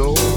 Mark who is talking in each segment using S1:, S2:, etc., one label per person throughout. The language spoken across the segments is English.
S1: soul.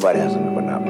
S1: Nobody has a number nine.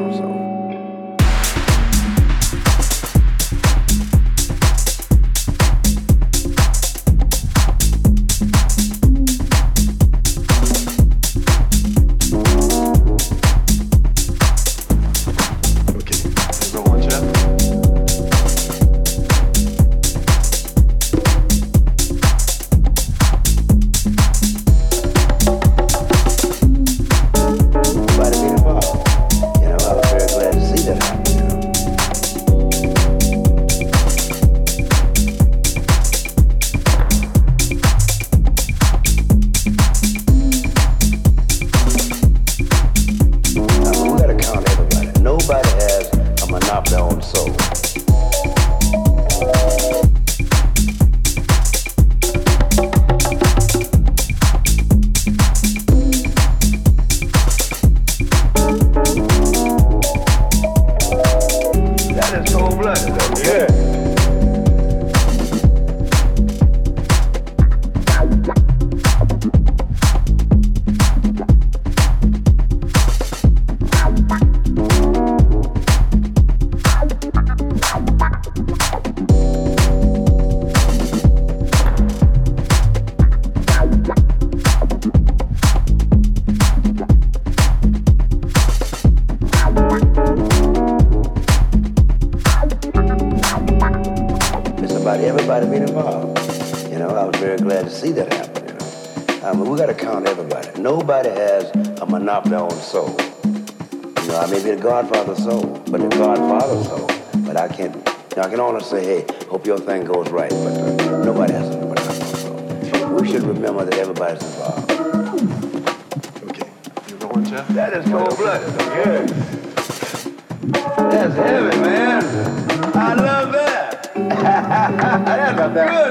S1: That's heavy, man. I love that. That's good.